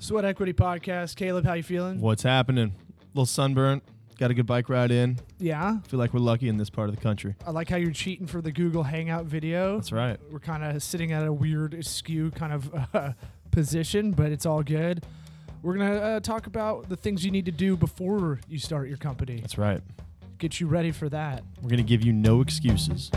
Sweat Equity Podcast. Caleb, how you feeling? What's happening? little sunburnt. Got a good bike ride in. Yeah. Feel like we're lucky in this part of the country. I like how you're cheating for the Google Hangout video. That's right. We're kind of sitting at a weird askew kind of uh, position, but it's all good. We're going to uh, talk about the things you need to do before you start your company. That's right. Get you ready for that. We're going to give you no excuses.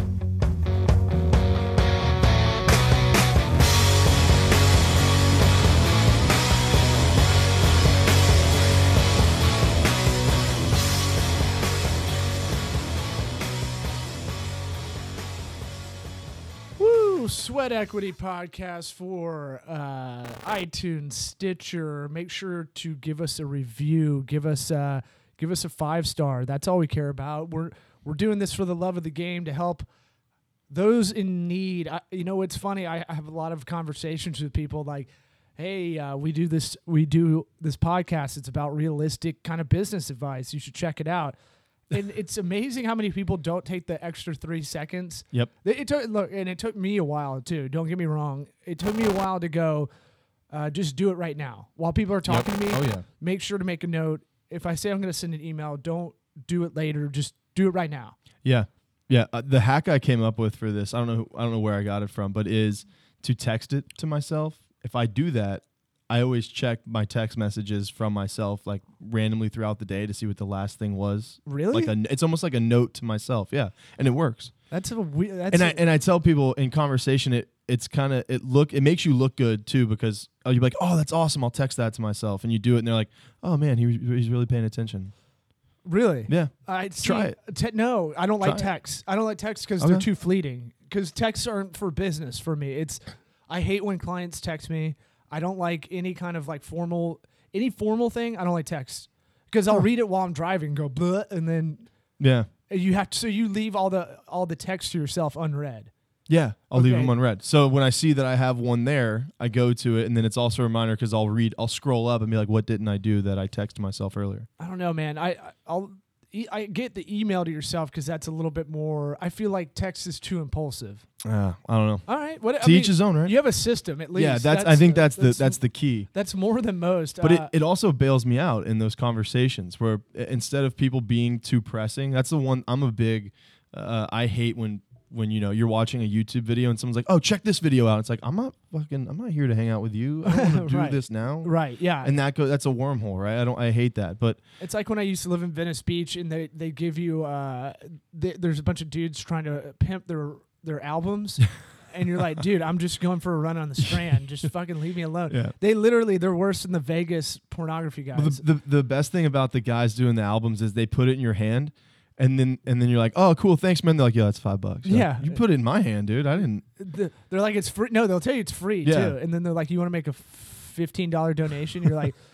Sweat Equity Podcast for uh, iTunes, Stitcher. Make sure to give us a review. Give us uh, give us a five star. That's all we care about. We're we're doing this for the love of the game to help those in need. I, you know, it's funny. I, I have a lot of conversations with people like, "Hey, uh, we do this. We do this podcast. It's about realistic kind of business advice. You should check it out." And it's amazing how many people don't take the extra three seconds. Yep. It, it took look, and it took me a while too. Don't get me wrong. It took me a while to go. Uh, just do it right now. While people are talking to me, Oh, yeah. make sure to make a note. If I say I'm going to send an email, don't do it later. Just do it right now. Yeah. Yeah. Uh, the hack I came up with for this, I don't know, who, I don't know where I got it from, but is to text it to myself. If I do that, I always check my text messages from myself, like randomly throughout the day, to see what the last thing was. Really? Like a, it's almost like a note to myself. Yeah, and it works. That's a weird. That's and I and I tell people in conversation, it it's kind of it look it makes you look good too because oh you're like oh that's awesome I'll text that to myself and you do it and they're like oh man he, he's really paying attention. really. Yeah, I Try it. Te- no, I don't like Try it. texts. I don't like texts because they're too fleeting. Because texts aren't for business for me. It's I hate when clients text me. I don't like any kind of like formal any formal thing. I don't like text because I'll read it while I'm driving, and go blah, and then yeah, you have to. So you leave all the all the text to yourself unread. yeah. I'll leave them unread. So when I see that I have one there, I go to it and then it's also a reminder because I'll read I'll scroll up and be like what didn't I do that I texted myself earlier. I don't know, man. I- I'll e- I get the email to yourself because that's a little bit more. I feel like text is too impulsive. Uh, I don't know. All right, what I To mean, his own, right? You have a system at least. yeah, that's, I think that's, the that's the key. that's more than most. But uh, it, it also bails me out in those conversations where instead of people being too pressing, that's the one I'm a big. Uh, I hate when when you know you're watching a YouTube video and someone's like, "Oh, check this video out." It's like I'm not fucking. I'm not here to hang out with you. I don't want to do Right. this now. right, yeah. And that go that's a wormhole, right? I don't. I hate that. But It's like when I used to live in Venice Beach, and they they give you uh, th- there's a bunch of dudes trying to pimp their their albums, and you're like, dude, I'm just going for a run on the Strand. just fucking leave me alone. Yeah. They literally they're worse than the Vegas pornography guys. the, the the best thing about the guys doing the albums is they put it in your hand. And then, and then you're like, oh, cool, thanks, man. They're like, yeah, that's five bucks. You're like, Yeah. you put it in my hand, dude. I didn't. The- they're like it's free. No, they'll tell you it's free Yeah. too, and then they're like, you want to make a fifteen dollar donation? You're like.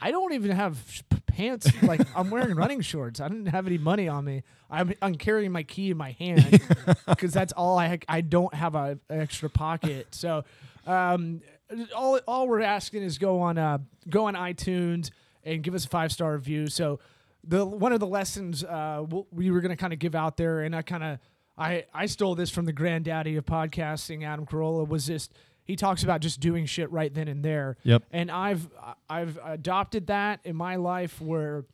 I don't even have sh- p- pants. Like I'm wearing running shorts. I didn't have any money on me. I'm I'm carrying my key in my hand because that's all I ha- I don't have a an extra pocket. So, um, all all we're asking is go on uh go on iTunes and give us a five star review. So, the one of the lessons uh we were gonna kind of give out there, and I kind of I I stole this from the granddaddy of podcasting, Adam Carolla, was just he talks about just doing shit right then and there. Yep. And I've I've adopted that in my life where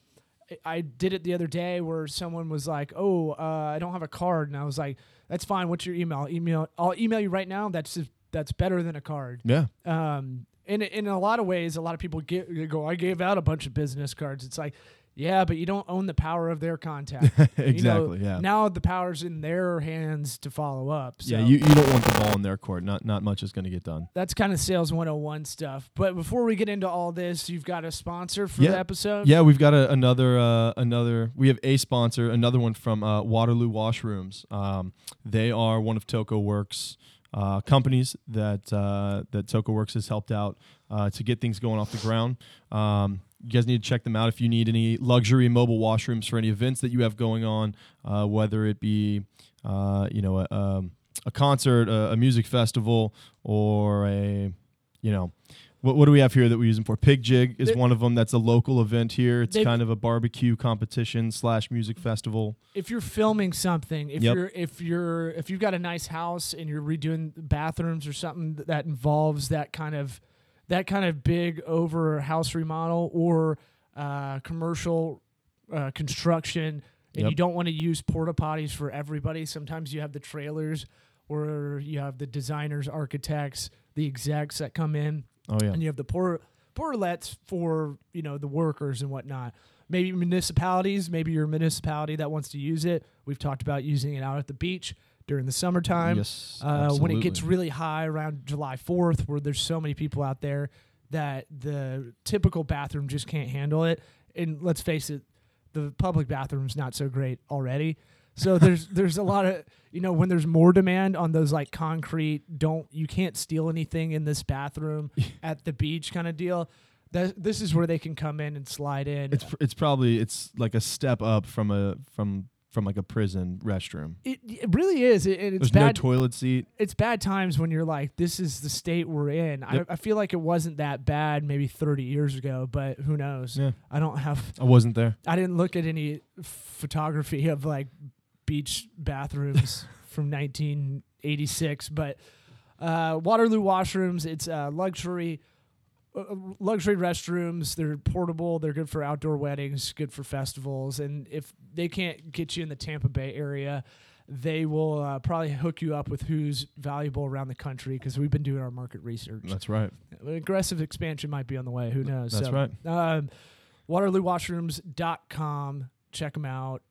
I did it the other day where someone was like, "Oh, uh, I don't have a card," and I was like, "That's fine. What's your email? Email. I'll email you right now. That's just, that's better than a card." Yeah. Um, in in a lot of ways, a lot of people get go, "I gave out a bunch of business cards." It's like, yeah, but you don't own the power of their contact. You know, exactly. yeah. Now the power's in their hands to follow up. So yeah. You, you don't want the ball in their court. Not not much is going to get done. that's kind of sales 101 stuff. But before we get into all this, you've got a sponsor for Yeah. the episode. Yeah, we've got a, another uh, another. We have a sponsor, another one from uh, Waterloo Washrooms. Um, they are one of Toco Works uh, companies that uh, that Toco Works has helped out uh, to get things going off the ground. Um, you guys need to check them out if you need any luxury mobile washrooms for any events that you have going on, uh, whether it be uh, you know a, um, a concert, a, a music festival, or a you know what, what do we have here that we use them for? Pig Jig is They- one of them. That's a local event here. It's kind of a barbecue competition slash music festival. if you're filming something, if Yep. you're if you're if you've got a nice house and you're redoing bathrooms or something that involves that kind of that kind of big over house remodel or uh, commercial uh, construction, and Yep. you don't want to use porta potties for everybody. Sometimes you have the trailers, or you have the designers, architects, the execs that come in Oh yeah. and you have the por- portlets for you know the workers and whatnot. Maybe municipalities, maybe you're municipality that wants to use it. We've talked about using it out at the beach during the summertime. yes. Uh, when it gets really high around July 4th, where there's so many people out there that the typical bathroom just can't handle it. And let's face it, the public bathroom's not so great already. So there's there's a lot of you know when there's more demand on those like concrete don't you can't steal anything in this bathroom at the beach kind of deal. That this is where they can come in and slide in. It's pr- it's probably it's like a step up from a from from like a prison restroom. it, it really is. It, it's There's bad. no toilet seat. it's bad times when you're like, this is the state we're in. Yep. I, I feel like it wasn't that bad maybe 30 years ago, but who knows? Yeah. I don't have, I wasn't there. I didn't look at any photography of like beach bathrooms from 1986, but uh, Waterloo washrooms, it's uh, luxury. Uh, Luxury restrooms, they're portable, they're good for outdoor weddings, good for festivals. And if they can't get you in the Tampa Bay area, they will uh, probably hook you up with who's valuable around the country because we've been doing our market research. That's right. Aggressive expansion might be on the way. Who knows? That's So, right. Um, WaterlooWashrooms.com. Check them out.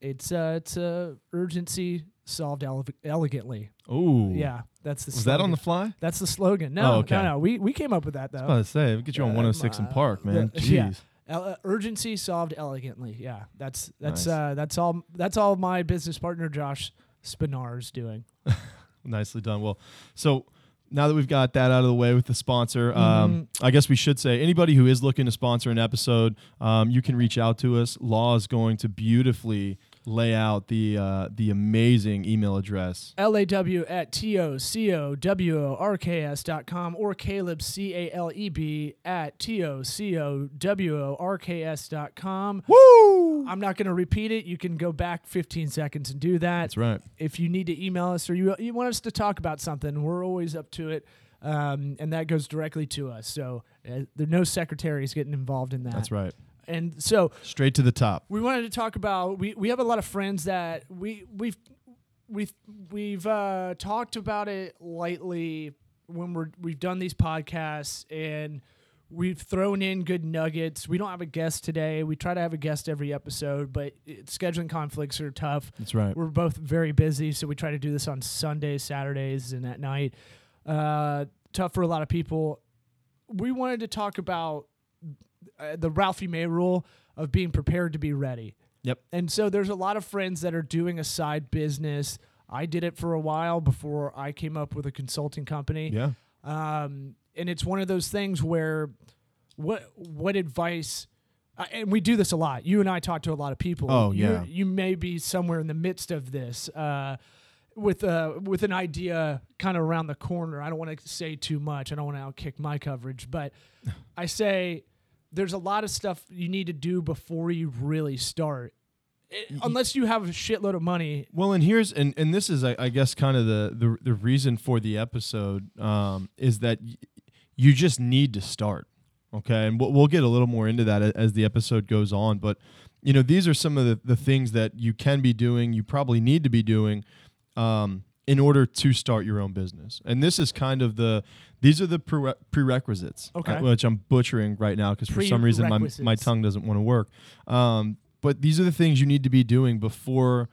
It's uh, it's uh, urgency solved ele- elegantly. Oh. Yeah, that's the. Was that on the fly? That's the slogan. No, Oh, okay. no, no. We we came up with that though. I was about to say, we get you on Um, 106 in uh, Park, man. the- Jeez. yeah. Uh, urgency solved elegantly. Yeah, that's that's Nice. uh, that's all. That's all my business partner Josh Spinar is doing. Nicely done. Well, so now that we've got that out of the way with the sponsor, Mm-hmm. um, I guess we should say anybody who is looking to sponsor an episode, um, you can reach out to us. Law is going to beautifully lay out the uh, the amazing email address. Law at t o c o w o r k s dot com or Caleb C A L E B at t o c o w o r k s dot com. Woo! I'm not going to repeat it. You can go back 15 seconds and do that. That's right. if you need to email us or you you want us to talk about something, we're always up to it. Um, and that goes directly to us. So uh, there are no secretaries getting involved in that. That's right. And so Straight to the top. we wanted to talk about we, we have a lot of friends that we we've we've we've uh, talked about it lightly when we're we've done these podcasts and we've thrown in good nuggets. We don't have a guest today. We try to have a guest every episode, but it, scheduling conflicts are tough. That's right. We're both very busy, so we try to do this on Sundays, Saturdays, and at night. Uh, tough for a lot of people. We wanted to talk about uh, the Ralphie May rule of being prepared to be ready. Yep. And so there's a lot of friends that are doing a side business. I did it for a while before I came up with a consulting company. Yeah. Um, and it's one of those things where what what advice uh, and we do this a lot. You and I talk to a lot of people. Oh, You- yeah. You may be somewhere in the midst of this uh, with uh, with an idea kind of around the corner. I don't want to say too much. I don't want to outkick my coverage, but I say there's a lot of stuff you need to do before you really start. It- unless you have a shitload of money. Well, and here's and and this is I, I guess kind of the the the reason for the episode um, is that y- you just need to start. Okay, and we'll, we'll get a little more into that a- as the episode goes on. But you know, these are some of the the things that you can be doing. You probably need to be doing. Um, in order to start your own business, and this is kind of the these are the prere- prerequisites, Okay. uh, which I'm butchering right now because for some reason my my tongue doesn't want to work. Um, but these are the things you need to be doing before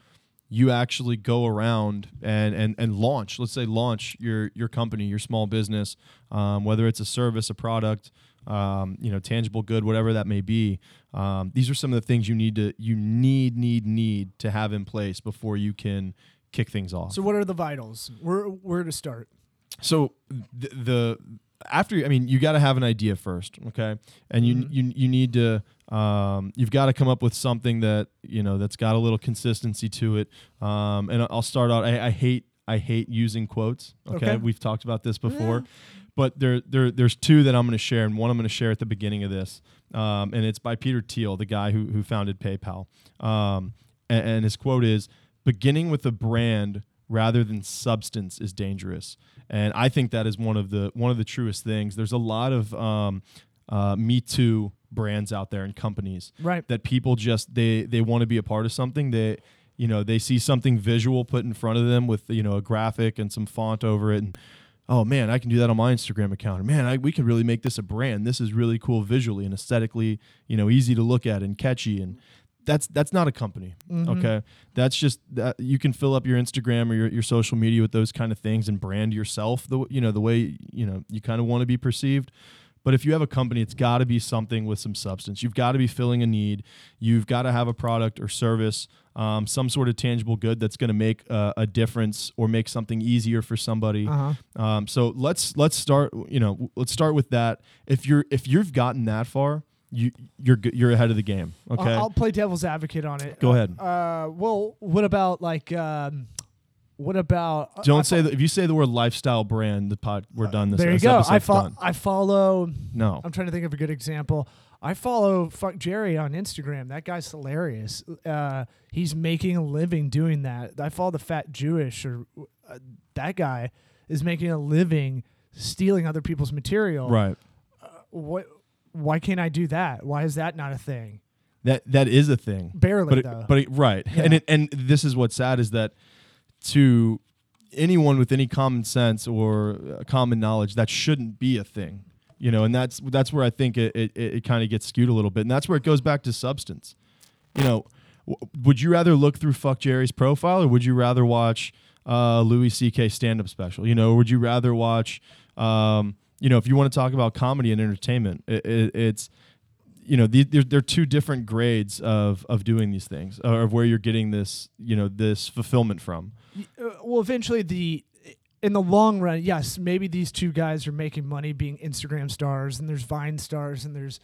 you actually go around and and and launch. Let's say launch your your company, your small business, um, whether it's a service, a product, um, you know, tangible good, whatever that may be. Um, these are some of the things you need to you need need need to have in place before you can kick things off. So what are the vitals? Where where to start? So the, the after I mean you got to have an idea first, okay? And you Mhm. you you need to um, you've got to come up with something that you know that's got a little consistency to it. Um, and I'll start out. I, I hate I hate using quotes. Okay, Okay. we've talked about this before, but there there there's two that I'm going to share, and one I'm going to share at the beginning of this. Um, and it's by Peter Thiel, the guy who who founded PayPal. Um, and, and his quote is beginning with a brand rather than substance is dangerous and I think that is one of the one of the truest things. There's a lot of um, uh, Me Too brands out there and companies Right. that people just they they want to be a part of something. They you know they see something visual put in front of them with you know a graphic and some font over it and. Oh man, I can do that on my Instagram account. Or, man, I, we could really make this a brand. This is really cool visually and aesthetically, you know, easy to look at and catchy. And that's that's not a company. Mhm. Okay, that's just that you can fill up your Instagram or your, your social media with those kind of things and brand yourself the you know the way you know you kind of want to be perceived. But if you have a company, it's got to be something with some substance. You've got to be filling a need. You've got to have a product or service, um, some sort of tangible good that's going to make uh, a difference or make something easier for somebody. Uh-huh. Um, so let's let's start. You know, let's start with that. If you're if you've gotten that far, you you're you're ahead of the game. Okay. I'll, play devil's advocate on it. Go Uh, ahead. Uh, well, what about like, um, what about? Don't say fo- that. If you say the word lifestyle brand, the pod we're done. This There you this go. I episode's fo- done. I follow. No. I'm trying to think of a good example. I follow Fuck Jerry on Instagram. That guy's hilarious. Uh, he's making a living doing that. I follow the Fat Jewish, or uh, that guy is making a living stealing other people's material. Right. What? Why can't I do that? Why is that not a thing? That that is a thing. Barely but it, though. but it, right. Yeah. And it, and this is what's sad is that to anyone with any common sense or uh, common knowledge that shouldn't be a thing. You know, and that's that's where I think it it, it kind of gets skewed a little bit, and that's where it goes back to substance. You know, w- would you rather look through Fuck Jerry's profile, or would you rather watch uh, Louis C.K. stand up special? You know, or would you rather watch, um, you know, if you want to talk about comedy and entertainment, it, it, it's you know, these, they're, they're two different grades of of doing these things, or of where you're getting this, you know, this fulfillment from. Uh, well, eventually the in the long run, yes, maybe these two guys are making money being Instagram stars, and there's Vine stars, and there's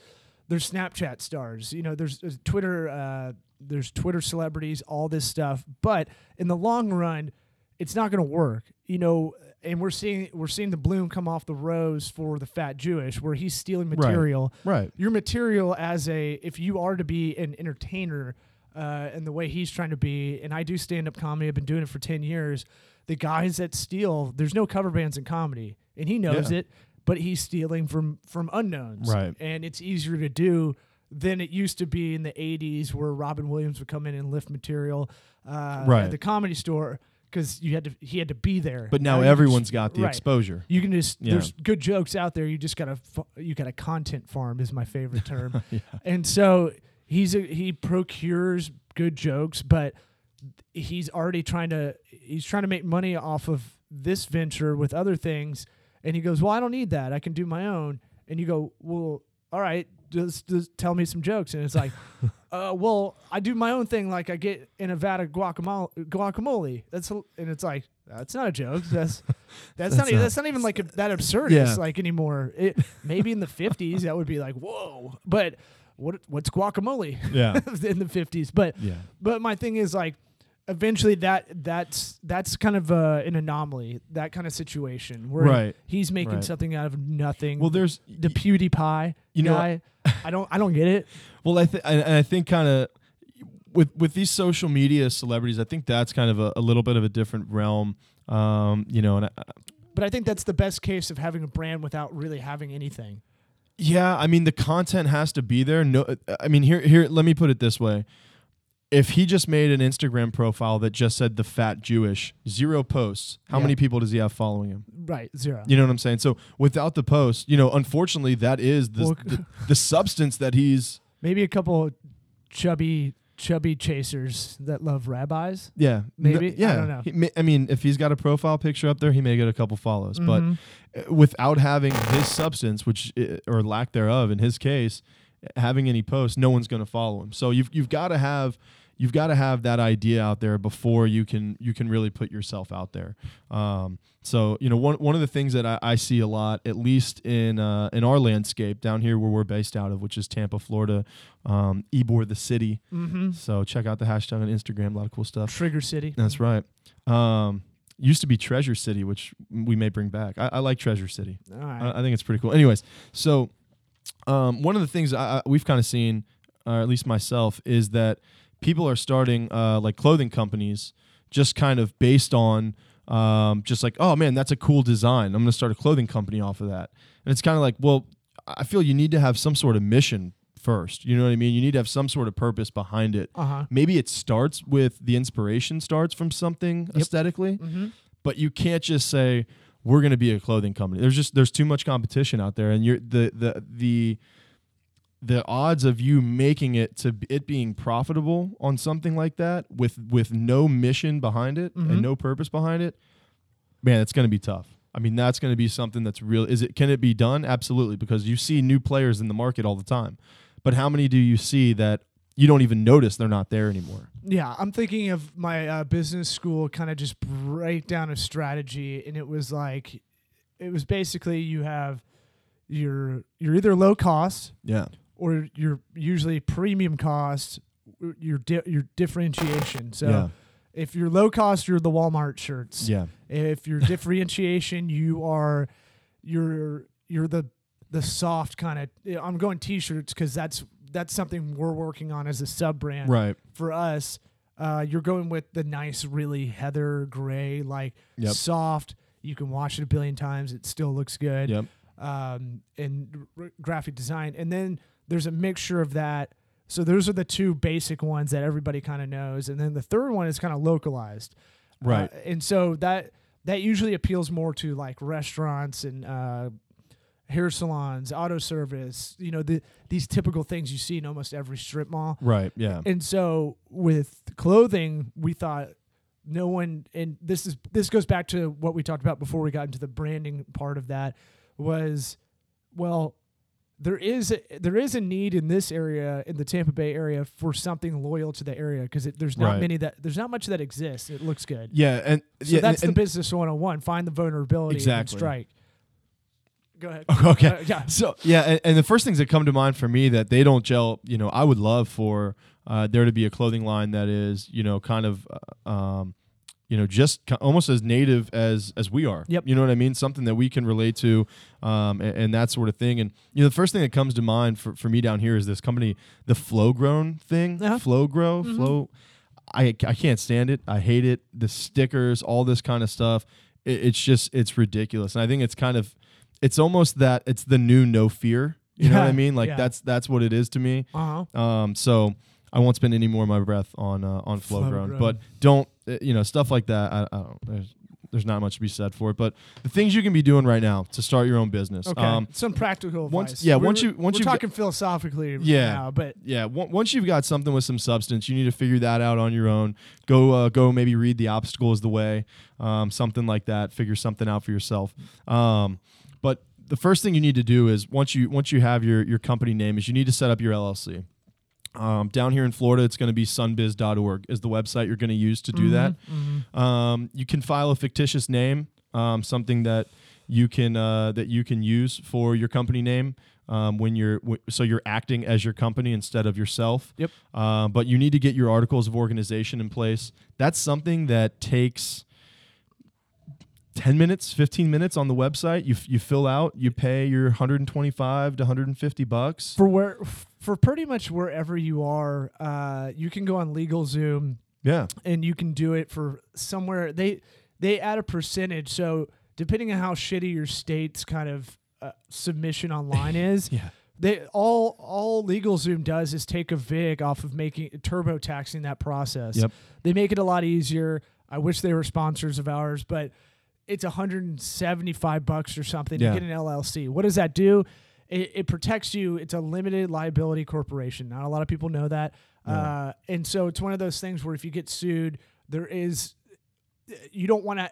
there's Snapchat stars. You know, there's, there's Twitter, uh, there's Twitter celebrities, all this stuff. But in the long run, it's not going to work. You know, and we're seeing we're seeing the bloom come off the rose for the Fat Jewish, where he's stealing Right. material Right. your material as a if you are to be an entertainer uh, and the way he's trying to be and i do stand-up comedy i've been doing it for 10 years the guys that steal there's no cover bands in comedy and he knows Yeah. it but he's stealing from from unknowns Right. and it's easier to do than it used to be in the 80s where robin williams would come in and lift material uh, Right. at the comedy store because you had to he had to be there But now can everyone's just- got the right. exposure. You can just Yeah. there's good jokes out there. You just gotta you got a content farm is my favorite term, Yeah. and so he's a, he procures good jokes, but he's already trying to he's trying to make money off of this venture with other things, and he goes, well, I don't need that. I can do my own. And you go, well, all right, just, just tell me some jokes, and it's like. Uh, well, I do my own thing. Like I get in a vat of guacamole. Guacamole. That's a- and it's like that's not a joke. That's that's, not, That's e- not- that's not even like a, that absurd Yeah. like anymore. It maybe in the fifties that would be like whoa, but what what's guacamole Yeah. in the fifties? But yeah. but my thing is like eventually that that's that's kind of uh, an anomaly that kind of situation where Right. he's making Right. something out of nothing. Well, there's the PewDiePie You know- guy. I don't I don't get it. Well, I think and I think kind of with with these social media celebrities, I think that's kind of a, a little bit of a different realm. Um, you know, and I, But I think that's the best case of having a brand without really having anything. yeah, I mean the content has to be there. No, I mean here here let me put it this way. If he just made an Instagram profile that just said the fat Jewish, zero posts, how Yeah. many people does he have following him? Right, zero. You know what I'm saying? So without the post, you know, unfortunately, that is the Well, the, the substance that he's Maybe a couple chubby chubby chasers that love rabbis. yeah Maybe? I yeah. don't know. He may- I mean, if he's got a profile picture up there, he may get a couple follows, but Mhm. uh, without having his substance, which or lack thereof, in his case, having any posts, no one's going to follow him. So you've you've got to have you've got to have that idea out there before you can you can really put yourself out there. Um, so you know one one of the things that I, I see a lot, at least in uh, in our landscape down here where we're based out of, which is Tampa, Florida, um, Ybor the city. Mhm. So check out the hashtag on Instagram. A lot of cool stuff. Trigger City. That's right. Um, used to be Treasure City, which we may bring back. I, I like Treasure City. All right. I, I think it's pretty cool. Anyways, so um, one of the things I, I, we've kind of seen, or at least myself, is that people are starting uh, like clothing companies just kind of based on Um, just like, oh man, that's a cool design. I'm going to start a clothing company off of that. And it's kind of like, well, I feel you need to have some sort of mission first. You know what I mean? You need to have some sort of purpose behind it. Uh huh. Maybe it starts with the inspiration starts from something aesthetically, Mm-hmm. but you can't just say we're going to be a clothing company. There's just there's too much competition out there, and you're the the the the odds of you making it to it being profitable on something like that with with no mission behind it Mhm. and no purpose behind it, man, it's going to be tough. I mean, that's going to be something that's real. Is it? Can it be done? Absolutely, because you see new players in the market all the time. But how many do you see that you don't even notice they're not there anymore? Yeah, I'm thinking of my uh, business school kind of just break down a strategy, and it was like, it was basically you have your you're either low cost Yeah. Or you're usually premium cost. Your di- your differentiation. So yeah. if you're low cost, you're the Walmart shirts. Yeah. If you're differentiation, you are you're you're the the soft kind of. I'm going t-shirts because that's that's something we're working on as a sub brand Right. for us, uh, you're going with the nice, really heather gray, like Yep. soft. You can wash it a billion times; it still looks good. Yep. Um, and r- graphic design, and then there's a mixture of that. So those are the two basic ones that everybody kind of knows, and then the third one is kind of localized, Right. Uh, and so that that usually appeals more to like restaurants and uh, hair salons, auto service. You know, the these typical things you see in almost every strip mall. Right. Yeah. And so with clothing, we thought no one and this is this goes back to what we talked about before we got into the branding part of that was well there is a, there is a need in this area in the Tampa Bay area for something loyal to the area because there's not Right. many that there's not much that exists. It looks good. Yeah. And So yeah, that's and, the business 101. Find the vulnerability Exactly. and strike. Go ahead. Okay. Uh, yeah. So yeah, and, and the first things that come to mind for me that they don't gel. You know, I would love for uh, there to be a clothing line that is, you know, kind of, uh, um, you know, just almost as native as as we are. Yep. You know what I mean? Something that we can relate to, um, and, and that sort of thing. And you know, the first thing that comes to mind for, for me down here is this company, the FloGrown thing. Uh-huh. Flow Grow, Mhm. Flow. I I can't stand it. I hate it. The stickers, all this kind of stuff. It, it's just it's ridiculous. And I think it's kind of it's almost that it's the new no fear. You know what I mean? Like yeah. that's that's what it is to me. Uh huh. Um, so I won't spend any more of my breath on uh, on flow, FloGrown, grown. but don't uh, you know stuff like that. I, I don't. There's there's not much to be said for it, but the things you can be doing right now to start your own business. Okay. Um, Some practical once- advice. yeah, We're- once you- once we're you talking philosophically Yeah. now, but yeah, on- once you've got something with some substance, you need to figure that out on your own. Go, uh, go, maybe read the obstacle is the way, um, something like that. Figure something out for yourself. Um, but the first thing you need to do is once you once you have your your company name, is you need to set up your LLC. Um, down here in Florida, it's going to be sunbiz.org is the website you're going to use to do that. Mhm. Um, you can file a fictitious name, um, something that you can uh, that you can use for your company name um, when you're w- so you're acting as your company instead of yourself. Yep. Uh, but you need to get your articles of organization in place. That's something that takes. 10 minutes 15 minutes on the website you, f- you fill out you pay your 125 to 150 bucks for where for pretty much wherever you are, uh, you can go on LegalZoom yeah and you can do it for somewhere they they add a percentage. So depending on how shitty your state's kind of uh, submission online is, yeah they all all LegalZoom does is take a vig off of making turbo taxing that process. Yep. They make it a lot easier. I wish they were sponsors of ours, but it's 175 bucks or something Yeah. to get an LLC. What does that do? It, it protects you. It's a limited liability corporation. Not a lot of people know that. Yeah. Uh, and so it's one of those things where if you get sued, there is you don't want to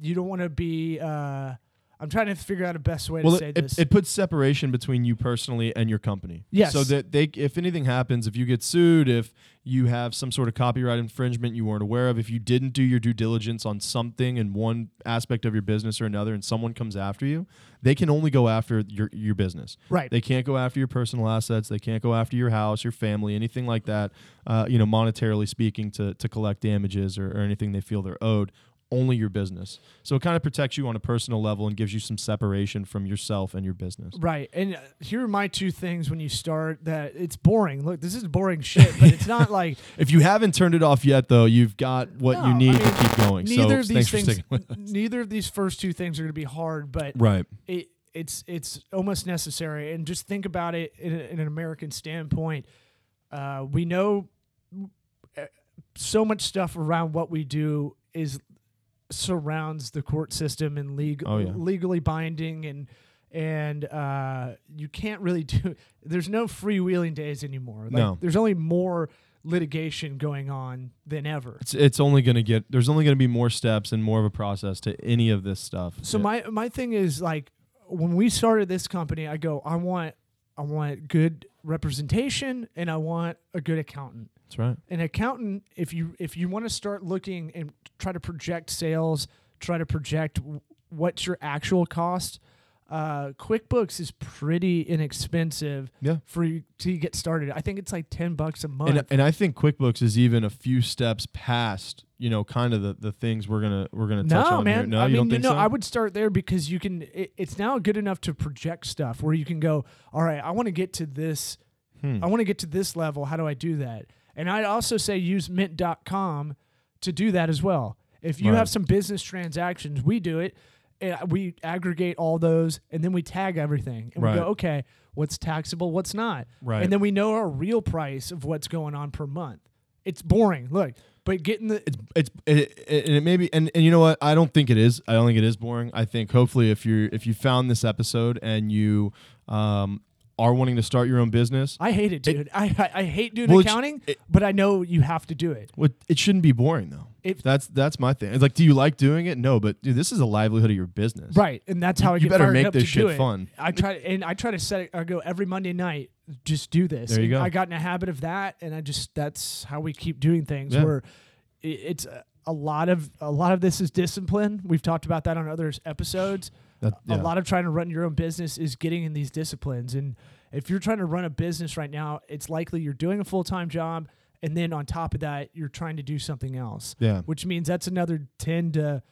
you don't want to be uh, I'm trying to figure out a best way well, to say it, this. it, it puts separation between you personally and your company. Yes. So that they, if anything happens, if you get sued, if you have some sort of copyright infringement you weren't aware of, if you didn't do your due diligence on something in one aspect of your business or another, and someone comes after you, they can only go after your your business. right. They can't go after your personal assets. They can't go after your house, your family, anything like that. Uh, you know, monetarily speaking, to to collect damages or, or anything they feel they're owed. Only your business. So it kind of protects you on a personal level and gives you some separation from yourself and your business. Right. And uh, here are my two things when you start that it's boring. Look, this is boring shit, but it's not like If you haven't turned it off yet, though, you've got what No, you I need mean, to keep going. neither so of these thanks for things sticking with us. neither of these first two things are going to be hard, but Right. it it's it's almost necessary. And just think about it in, a, in an American standpoint. Uh, we know uh, so much stuff around what we do is surrounds the court system and legal Oh, yeah. legally binding and and uh, you can't really do. There's no freewheeling days anymore. Like, No. there's only more litigation going on than ever. It's it's only going to get there's only going to be more steps and more of a process to any of this stuff. So Yeah. my my thing is like when we started this company, I go, I want I want good representation and I want a good accountant. That's right. An accountant, if you if you want to start looking and try to project sales, try to project w- what's your actual cost. Uh, QuickBooks is pretty inexpensive Yeah. for you to get started. I think it's like ten bucks a month. And, and I think QuickBooks is even a few steps past, you know, kind of the, the things we're gonna we're gonna touch no, on man. here. No, I you mean, don't think you know, so? I would start there because you can. It, it's now good enough to project stuff where you can go. All right, I want to get to this. Hmm. I want to get to this level. How do I do that? And I'd also say use Mint.com to do that as well. If you Right. have some business transactions, we do it. We aggregate all those, and then we tag everything, and Right. we go, okay, what's taxable, what's not, Right. and then we know our real price of what's going on per month. It's boring, look, but getting the it's it's it, it, and it may be and, and you know what I don't think it is I don't think it is boring I think hopefully if you if you found this episode and you um are wanting to start your own business I hate it, dude. I, I I hate doing Well, accounting, it- but I know you have to do it. what it shouldn't be boring though If- that's that's my thing it's like do you like doing it no but dude this is a livelihood of your business Right, and that's how I you better make this shit fun. I try and I try to set it. I go every Monday night. Just do this. There you And go. I got in a habit of that, and I just that's how we keep doing things. Yeah. Where it's a, a lot of a lot of this is discipline. We've talked about that on other episodes. That- A lot of trying to run your own business is getting in these disciplines, and if you're trying to run a business right now, it's likely you're doing a full time job, and then on top of that, you're trying to do something else yeah which means that's another 10 to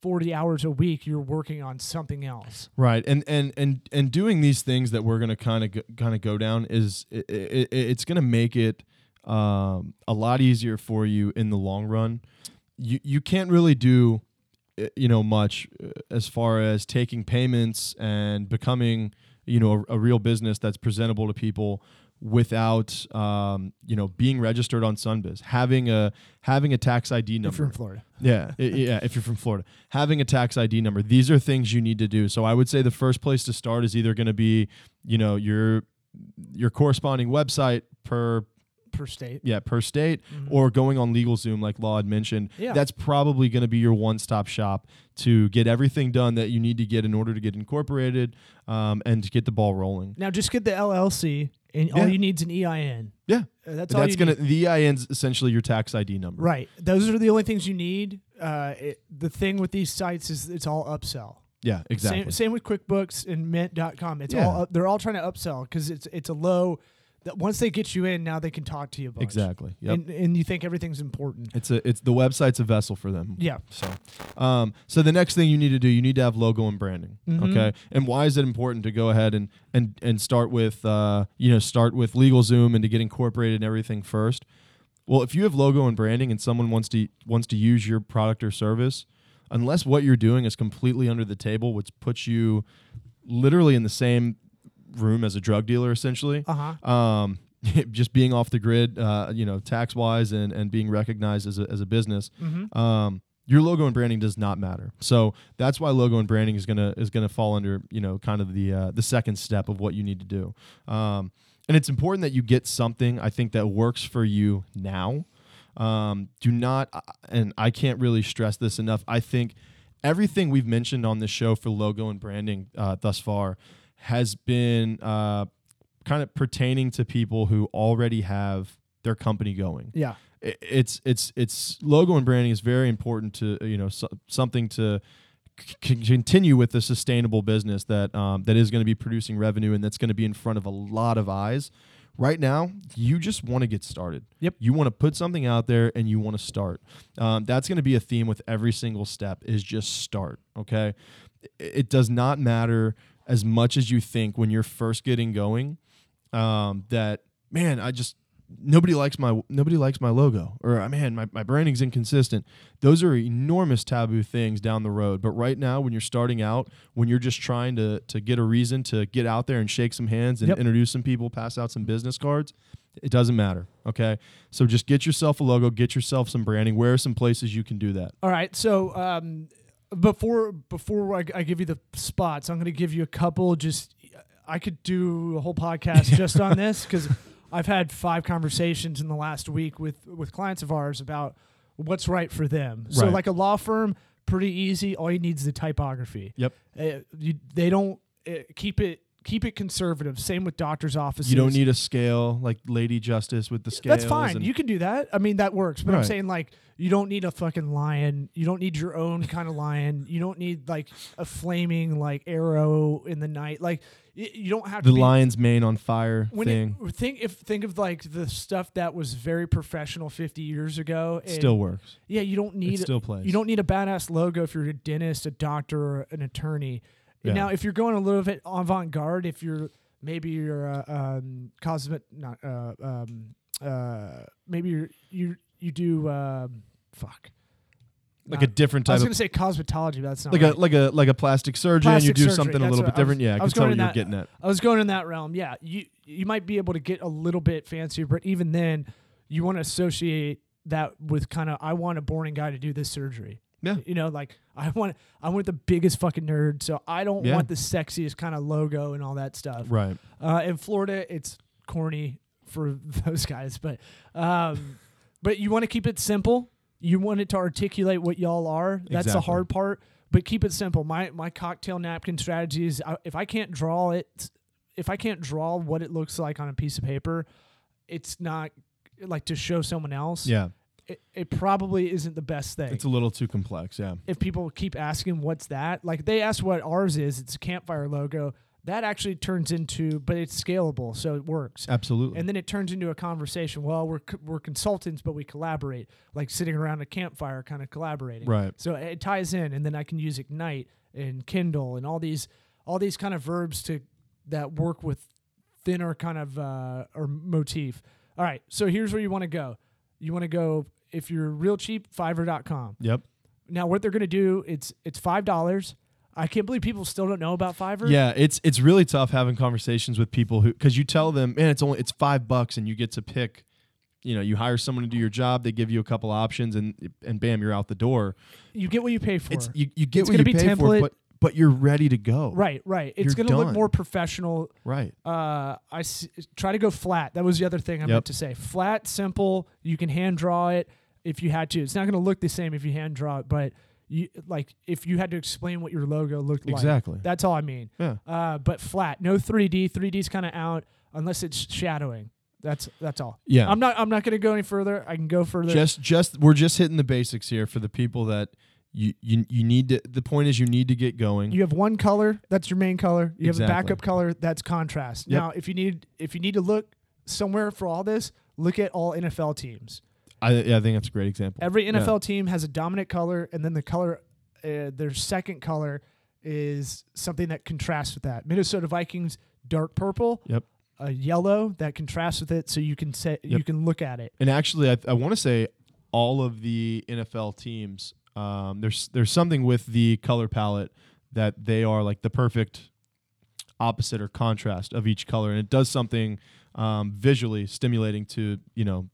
40 hours a week you're working on something else. Right, and and and and doing these things that we're gonna kind of kind of go down is it, it, it's gonna make it um, a lot easier for you in the long run. You you can't really do you know much uh, as far as taking payments and becoming you know a, a real business that's presentable to people without um, you know being registered on Sunbiz, having a having a tax ID number. If you're in Florida. Yeah, yeah. If you're from Florida, having a tax ID number, these are things you need to do. So I would say the first place to start is either going to be, you know, your your corresponding website per Per state. yeah per state, Mhm. or going on LegalZoom like Law had mentioned. Yeah. That's probably going to be your one stop shop to get everything done that you need to get in order to get incorporated um, and to get the ball rolling. Now just get the LLC and Yeah. all you need is an EIN. Yeah, Uh, that's all that's you gonna need. the EIN's essentially your tax ID number. Right. Those are the only things you need. Uh, it, the thing with these sites is it's all upsell. Yeah, exactly. Same, same with QuickBooks and Mint.com. It's Yeah. all up, they're all trying to upsell because it's it's a low. That once they get you in, now they can talk to you. A bunch. Exactly. Yep. And, and you think everything's important. it's a it's the website's a vessel for them. Yeah. So, um, so the next thing you need to do, you need to have logo and branding. Mhm. Okay. And why is it important to go ahead and and and start with uh, you know start with LegalZoom and to get incorporated and everything first? Well, if you have logo and branding and someone wants to wants to use your product or service, unless what you're doing is completely under the table, which puts you literally in the same room as a drug dealer, essentially Uh huh. um, just being off the grid, uh, you know, tax wise and, and being recognized as a, as a business, Mm-hmm. um, your logo and branding does not matter. So that's why logo and branding is gonna is gonna fall under you know kind of the uh, the second step of what you need to do. Um, and it's important that you get something I think that works for you now. Um, do not, uh, and I can't really stress this enough. I think everything we've mentioned on this show for logo and branding uh, thus far has been uh, kind of pertaining to people who already have their company going. Yeah. It's it's it's logo and branding is very important to you know so, something to c- continue with a sustainable business that um, that is going to be producing revenue and that's going to be in front of a lot of eyes. Right now, you just want to get started. Yep. You want to put something out there and you want to start. Um, that's going to be a theme with every single step. Is just start. Okay. It- It does not matter as much as you think when you're first getting going. Um, that man, I just nobody likes my nobody likes my logo or uh, man my, my branding's inconsistent those are enormous taboo things down the road but right now when you're starting out when you're just trying to to get a reason to get out there and shake some hands and Yep. introduce some people pass out some business cards it doesn't matter okay so just get yourself a logo get yourself some branding where are some places you can do that All right. So um, before before I, I give you the spots, I'm going to give you a couple. Just I could do a whole podcast just on this because I've had five conversations in the last week with with clients of ours about what's right for them. So Right. like a law firm, pretty easy. All you need is the typography. Yep. Uh, you, they don't uh, keep it keep it conservative. Same with doctors' offices. you don't need a scale like lady justice with the scales That's fine. You can do that. I mean, that works. But I'm saying like you don't need a fucking lion. You don't need your own kind of lion. You don't need like a flaming like arrow in the night. Like y- you don't have the to be, lion's mane on fire thing it, think if think of like the stuff that was very professional 50 years ago. and- still works yeah. You don't need it still plays you don't need a badass logo if you're a dentist, a doctor, or an attorney. Yeah. Now, if you're going a little bit avant garde, if you're maybe you're a um, cosmet, not uh, um, uh, maybe you're you you do um, fuck. like a different type. I was gonna of say cosmetology, but that's not like right. a like a like a plastic surgeon Plastic you do surgery, something a little bit I was- different yeah i I can was tell going what in you're that- getting at I was going in that realm. Yeah, you you might be able to get a little bit fancier, but even then, you want to associate that with kind of I want a boring guy to do this surgery. Yeah. you know, like I want I want the biggest fucking nerd, so I don't Yeah. want the sexiest kind of logo and all that stuff. right Uh, in Florida, it's corny for those guys, but um, but you want to keep it simple. You want it to articulate what y'all are. That's the hard part. But keep it simple. My my cocktail napkin strategy is I, if I can't draw it, if I can't draw what it looks like on a piece of paper, it's not like to show someone else. yeah It, it probably isn't the best thing. it's a little too complex yeah if people keep asking what's that, like they ask what ours is, it's a campfire logo. That actually turns into, but it's scalable, so it works. absolutely And then it turns into a conversation. Well, we're co- we're consultants, but we collaborate, like sitting around a campfire, kind of collaborating. right So it ties in, and then I can use Ignite and Kindle and all these all these kind of verbs to that work with thinner kind of uh, or motif. All right, so here's where you want to go. You want to go if you're real cheap, Fiverr.com. yep Now, what they're going to do, it's it's five dollars. I can't believe people still don't know about Fiverr. yeah it's it's really tough having conversations with people who because you tell them man it's only it's five bucks and you get to pick you know you hire someone to do your job they give you a couple options and and bam you're out the door you get what you pay for. it's you, you get It's what gonna you be pay template. for but but you're ready to go right, right. It's You're going to look done. more professional. right Uh, I s- try to go flat. That was the other thing I Yep. meant to say. Flat, simple. You can hand draw it if you had to. It's not going to look the same if you hand draw it, but you like if you had to explain what your logo looked like. exactly That's all I mean. yeah Uh, but flat, no 3D. 3D's kind of out unless it's shadowing. That's that's all. yeah I'm not I'm not going to go any further. I can go further. just just we're just hitting the basics here for the people that you you, you need to the point is you need to get going You have one color, that's your main color. You have a backup color, that's contrast. Yep. Now, if you need if you need to look somewhere for all this, look at all NFL teams. I, yeah, I think that's a great example Every Yeah. NFL team has a dominant color, and then the color, uh, their second color, is something that contrasts with that. Minnesota Vikings, dark purple. Yep. A yellow that contrasts with it, so you can say you can look at it. And actually, I, I want to say all of the NFL teams, um, there's there's something with the color palette that they are like the perfect opposite or contrast of each color, and it does something um, visually stimulating to you know.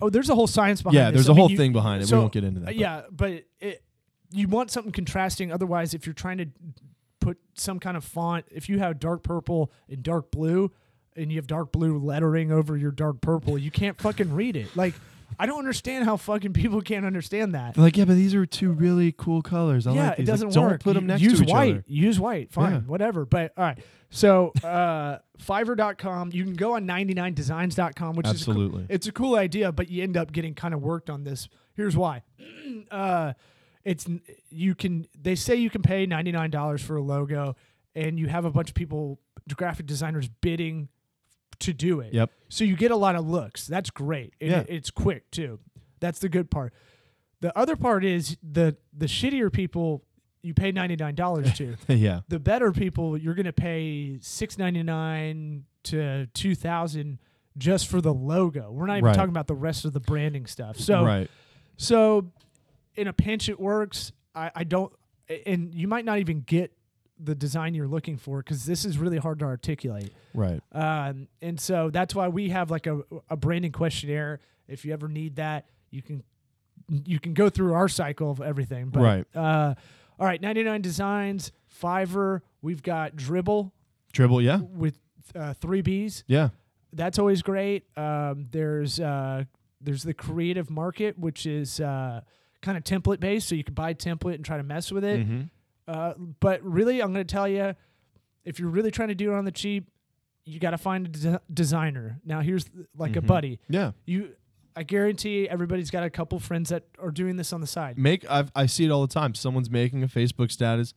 Oh, there's a whole science behind. yeah, this. there's I a mean, whole you- thing behind it. so, we won't get into that. Uh, but- yeah, but it, you want something contrasting. Otherwise, if you're trying to put some kind of font, if you have dark purple and dark blue, and you have dark blue lettering over your dark purple, you can't fucking read it. Like, I don't understand how fucking people can't understand that. They're like, yeah, but these are two really cool colors. I yeah, like it these. Like, doesn't don't work. put them next use to each white. other. Use white. Use white. Fine, Yeah. whatever. But all right. So, uh, Fiverr.com. You can go on 99designs.com, which is a cool- Absolutely. it's a cool idea, but you end up getting kind of worked on this. Here's why. uh, it's you can they say you can pay ninety nine dollars for a logo, and you have a bunch of people, graphic designers bidding to do it. Yep. So you get a lot of looks. That's great. And Yeah. it- it's quick too. That's the good part. The other part is the the shittier people you pay ninety nine dollars to. yeah. the better people you're going to pay six ninety nine to two thousand just for the logo. We're not even Right. talking about the rest of the branding stuff. So right. so in a pinch it works. I, I don't and you might not even get the design you're looking for because this is really hard to articulate. Right. Um, and so that's why we have like a, a branding questionnaire. If you ever need that, you can you can go through our cycle of everything. But, Right. Uh, all right, 99 Designs, Fiverr. We've got Dribbble Dribbble. Yeah. with uh, three Bs. Yeah. That's always great. Um, there's uh, there's the Creative Market, which is uh, kind of template based, so you can buy template and try to mess with it. Mm-hmm. Uh, but really, I'm going to tell you, if you're really trying to do it on the cheap, you got to find a des- designer. Now, here's th- like a Mhm. buddy. Yeah. You, I guarantee everybody's got a couple friends that are doing this on the side. Make I've, I see it all the time. Someone's making a Facebook status.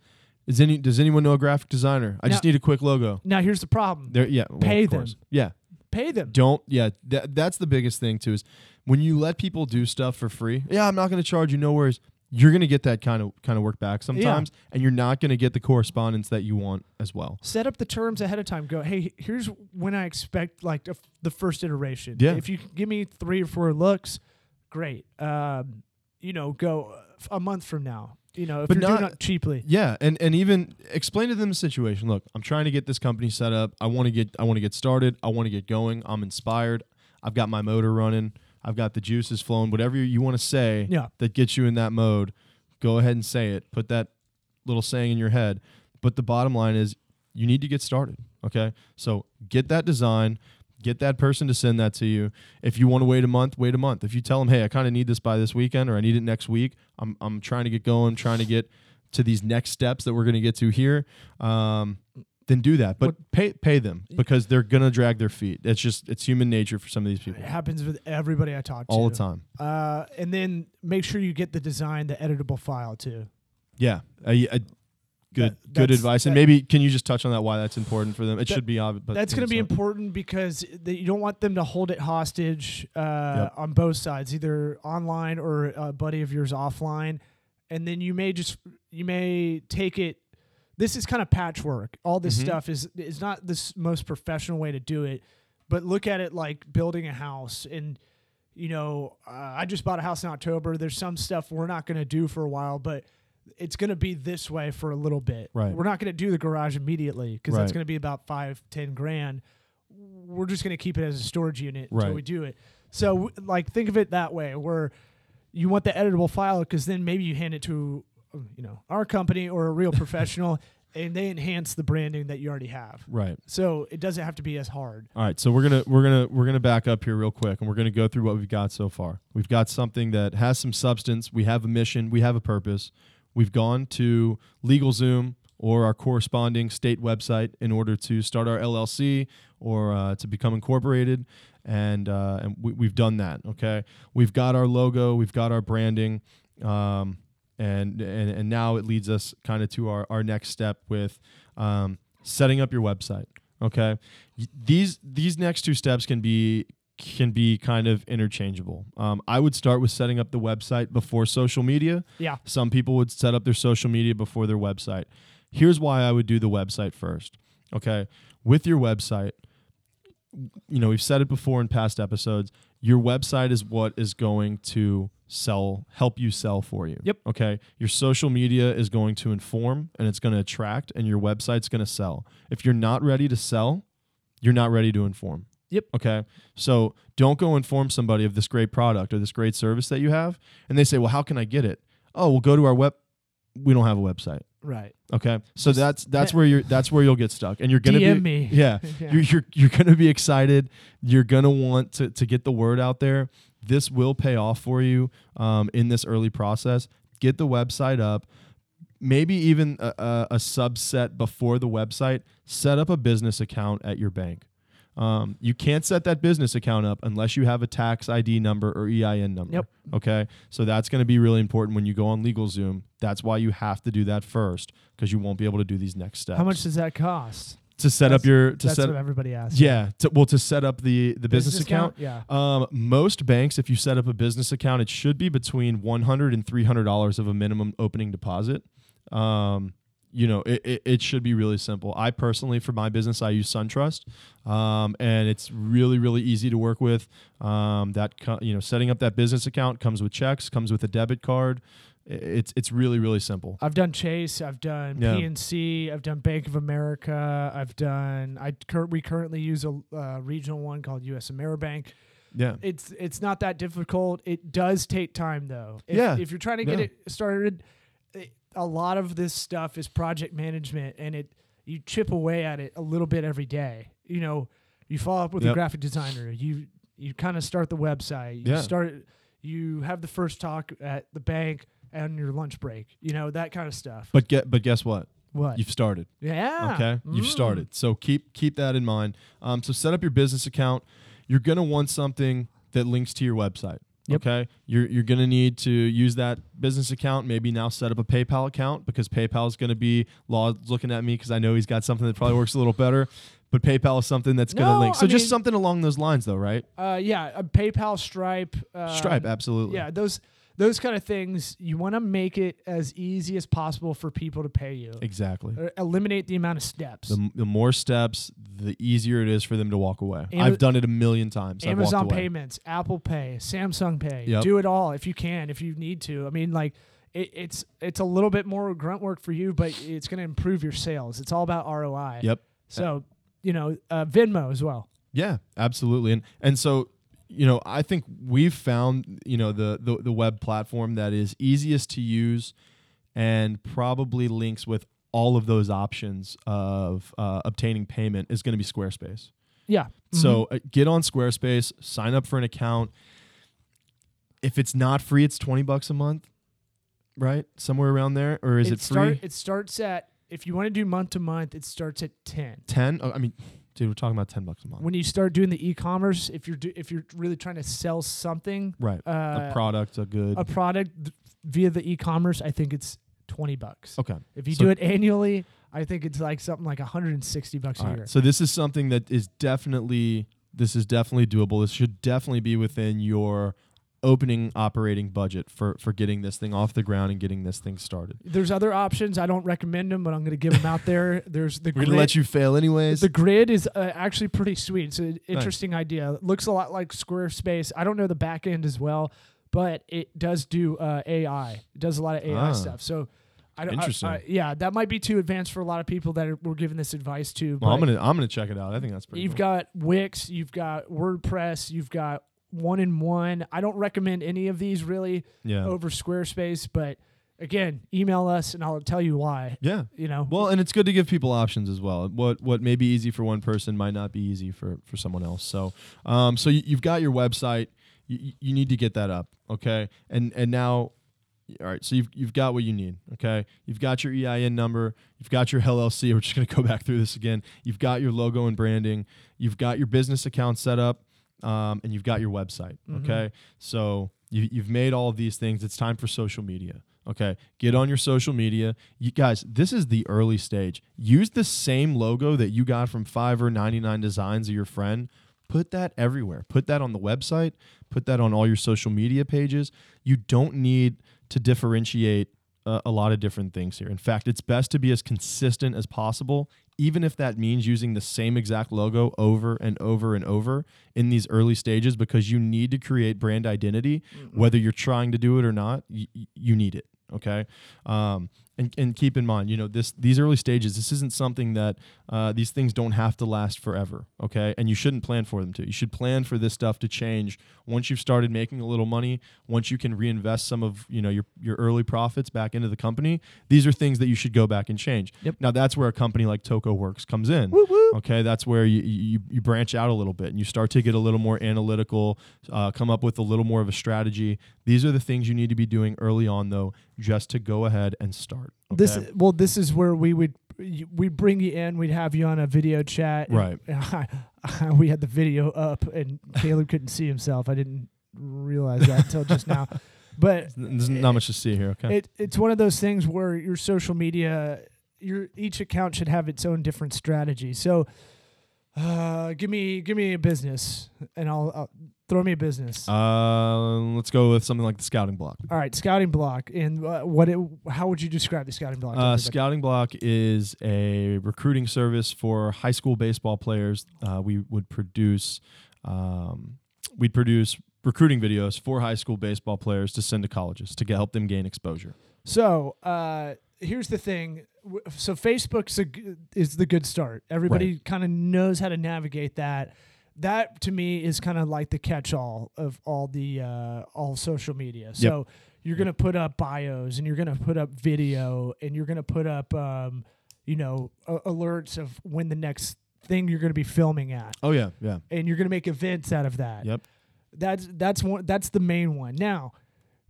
Is any does anyone know a graphic designer? I just need a quick logo. Now, here's the problem: There. Yeah. well, Pay them. Yeah. pay them. Don't. Yeah. That, that's the biggest thing too. Is when you let people do stuff for free. Yeah. I'm not going to charge you. No worries. You're going to get that kind of kind of work back sometimes, and you're not going to get the correspondence that you want as well. Set up the terms ahead of time. Go, hey, here's when I expect like the, f- the first iteration. Yeah. If you give me three or four looks, great. Um, you know, go a month from now. You know, if But you're doing not- it cheaply. Yeah, and and even explain to them the situation. Look, I'm trying to get this company set up. I want to get I want to get started. I want to get going. I'm inspired. I've got my motor running. I've got the juices flowing. Whatever you want to say Yeah. that gets you in that mode, go ahead and say it. Put that little saying in your head. But the bottom line is you need to get started. Okay? So get that design, get that person to send that to you. If you want to wait a month, wait a month. If you tell them, "Hey, I kind of need this by this weekend or I need it next week. I'm I'm trying to get going, trying to get to these next steps that we're going to get to here." Um then do that. But pay pay them because they're going to drag their feet. It's just it's human nature for some of these people It happens with everybody I talk to. all the time. Uh, and then make sure you get the design, the editable file too. Yeah. Good That- good advice. And that- maybe can you just touch on that why that's important for them? It That- should be obvious, but That's going to be important because th- you don't want them to hold it hostage uh, Yep. on both sides, either online or a buddy of yours offline. And then you may just you may take it. This is kind of patchwork. All this Mhm. stuff is is not the most professional way to do it, but look at it like building a house. And you know, uh, I just bought a house in October. There's some stuff we're not going to do for a while, but it's going to be this way for a little bit. Right. We're not going to do the garage immediately because that's going to be about five, ten grand. We're just going to keep it as a storage unit until Right. we do it. So, like, think of it that way, where you want the editable file because then maybe you hand it to, you know, our company or a real professional, and they enhance the branding that you already have. Right. So it doesn't have to be as hard. All right, so we're gonna we're gonna we're gonna back up here real quick, and we're gonna go through what we've got so far. We've got something that has some substance. We have a mission. We have a purpose. We've gone to LegalZoom or our corresponding state website in order to start our LLC or uh, to become incorporated, and uh, and we, we've done that. Okay, we've got our logo. We've got our branding. Um, and, and and now it leads us kind of to our, our next step with um, setting up your website okay? These these next two steps can be can be kind of interchangeable. Um, i would start with setting up the website before social media. Yeah. some people would set up their social media before their website. Here's why i would do the website first okay? With your website you know we've said it before in past episodes your website is what is going to sell help you sell for you Yep. okay your social media is going to inform and it's going to attract and your website's going to sell if you're not ready to sell you're not ready to inform Yep. okay so don't go inform somebody of this great product or this great service that you have and they say well how can i get it oh well go to our web we don't have a website Right. okay so that's that's where you're that's where you'll get stuck and you're gonna DM be me. yeah Yeah. you're, you're you're gonna be excited. You're gonna want to to get the word out there. This will pay off for you um, in this early process. Get the website up. Maybe even a, a, a subset before the website. Set up a business account at your bank. Um, you can't set that business account up unless you have a tax ID number or EIN number. Yep. Okay. So that's going to be really important when you go on LegalZoom. That's why you have to do that first because you won't be able to do these next steps. How much does that cost? To set up your to That's set what everybody asks. yeah to, well to set up the the business, account. Yeah. Um, most banks, if you set up a business account, it should be between one hundred and three hundred dollars of a minimum opening deposit. Um, you know, it, it, it should be really simple. I personally, for my business, I use SunTrust, um, and it's really really easy to work with. Um, that co- you know, setting up that business account comes with checks, comes with a debit card. It's it's really really simple. I've done Chase. I've done Yeah. PNC. I've done Bank of America. I've done. I cur- we currently use a uh, regional one called U.S. Ameribank. Yeah, It's it's not that difficult. It does take time though. If, Yeah. If you're trying to get Yeah. it started, it, a lot of this stuff is project management, and it you chip away at it a little bit every day. You know, you follow up with a graphic designer. You you kind of start the website. You Yeah. start. You have the first talk at the bank and your lunch break. You know that kind of stuff. but get but guess what? What? You've started. yeah. Okay, you've Mm. started. So keep keep that in mind. Um, so set up your business account. You're gonna want something that links to your website. Yep. Okay, you're you're gonna need to use that business account. Maybe now set up a PayPal account because PayPal is gonna be Law looking at me because I know he's got something that probably works a little better. But PayPal is something that's gonna No, link. So I just mean- something along those lines, though, right? Uh, yeah. A PayPal, Stripe. Uh, Stripe, absolutely. Yeah, those those kind of things. You want to make it as easy as possible for people to pay you. exactly. Uh, eliminate the amount of steps. The, the more steps, the easier it is for them to walk away. Ama- I've done it a million times. Amazon payments, Apple Pay, Samsung Pay. Yep. Do it all if you can, if you need to. I mean, like it, it's it's a little bit more grunt work for you, but it's going to improve your sales. It's all about ROI. Yep. So you know, uh, Venmo as well. Yeah, absolutely. And and so, you know, I think we've found, you know, the the, the web platform that is easiest to use and probably links with all of those options of uh, obtaining payment is going to be Squarespace. Yeah. So uh, get on Squarespace, sign up for an account. If it's not free, it's 20 bucks a month, right? Somewhere around there or is it, start, free? It starts at if you want to do month to month, it starts at ten. 10? Oh, I mean, dude, we're talking about 10 bucks a month. When you start doing the e-commerce, if you're do, if you're really trying to sell something, right. uh, a product, a good. a product th- via the e-commerce, I think it's twenty bucks. okay. If you So- do it annually, I think it's like something like 160 bucks a All year. So this is something that is definitely this is definitely doable. This should definitely be within your opening operating budget for for getting this thing off the ground and getting this thing started. There's other options. I don't recommend them, but I'm going to give them out there. There's the We're grid. gonna let you fail anyways. the grid is uh, actually pretty sweet. It's an interesting idea. It looks a lot like Squarespace. I don't know the back end as well, but it does do uh, AI. It does a lot of AI Ah. stuff. So. I don't, I- Interesting. I- yeah, that might be too advanced for a lot of people that are, we're giving this advice to. well, I'm gonna I'm gonna check it out. I think that's pretty. You've cool. got Wix, you've got WordPress, you've got one in one. I don't recommend any of these really yeah over Squarespace, but again, email us and I'll tell you why. yeah. You know, Well, and it's good to give people options as well. What what may be easy for one person might not be easy for for someone else. So, um, so you, you've got your website. You, you need to get that up, okay? And and now, all right. So you've you've got what you need, okay? You've got your EIN number. You've got your LLC. We're just gonna go back through this again. You've got your logo and branding. You've got your business account set up, um, and you've got your website, Mhm. okay? So you, you've made all of these things. It's time for social media. Okay, get on your social media. You guys, this is the early stage. Use the same logo that you got from Fiverr 99 Designs of your friend. Put that everywhere. Put that on the website. Put that on all your social media pages. You don't need to differentiate uh, a lot of different things here. In fact, it's best to be as consistent as possible, even if that means using the same exact logo over and over and over in these early stages, because you need to create brand identity, whether you're trying to do it or not. Y- you need it. Okay, um, and and keep in mind, you know this these early stages. This isn't something that uh, these things don't have to last forever. Okay, and you shouldn't plan for them to. You should plan for this stuff to change once you've started making a little money. Once you can reinvest some of you know your your early profits back into the company. These are things that you should go back and change. Yep. Now that's where a company like Toco Works comes in. Woo woo. Okay, that's where you, you you branch out a little bit and you start to get a little more analytical, uh, come up with a little more of a strategy. These are the things you need to be doing early on, though, just to go ahead and start. Effort. This well, this is where we would we bring you in. We'd have you on a video chat. Right. we had the video up, and Caleb couldn't see himself. I didn't realize that until just now. But There's not much to see here. Okay. it it's one of those things where your social media, your each account should have its own different strategy. So, uh, give me give me a business, and I'll, I'll throw me a business. Uh, let's go with something like the scouting block. All right, scouting block, and uh, what? It, how would you describe the scouting block? Uh, scouting block is a recruiting service for high school baseball players. Uh, we would produce, um, we'd produce recruiting videos for high school baseball players to send to colleges to help them gain exposure. So uh, here's the thing. So Facebook's a is the good start. Everybody kind of knows how to navigate that. That to me is kind of like the catch-all of all the uh, all social media. So you're gonna put up bios and you're gonna put up video and you're gonna put up um, you know a- alerts of when the next thing you're gonna be filming at, Oh yeah, yeah, and you're gonna make events out of that. yep. That's that's one that's the main one. Now,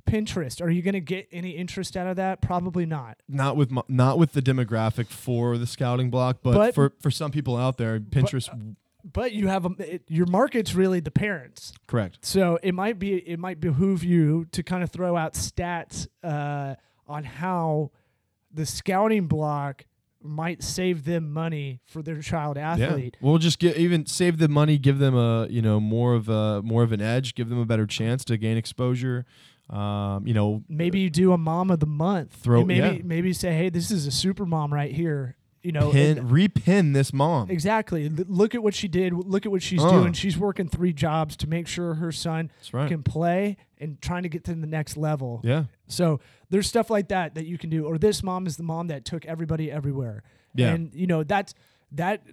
Pinterest, are you going to get any interest out of that? Probably not. Not with my, not with the demographic for the scouting block, but, But- for for some people out there, Pinterest. But you have a, it, your market's really the parents. correct. So it might be it might behoove you to kind of throw out stats uh, on how the scouting block might save them money for their child athlete. Yeah. We'll just get even save the money, give them a you know more of a more of an edge, give them a better chance to gain exposure. Um, you know, Maybe you do a mom of the month. Throw- And maybe yeah. maybe say, hey, this is a super mom right here. You know, pin and- repin this mom. Exactly. Look at what she did. Look at what she's Uh. doing. She's working three jobs to make sure her son right. can play and trying to get to the next level. Yeah. So there's stuff like that that you can do. Or this mom is the mom that took everybody everywhere. Yeah. And you know that's that.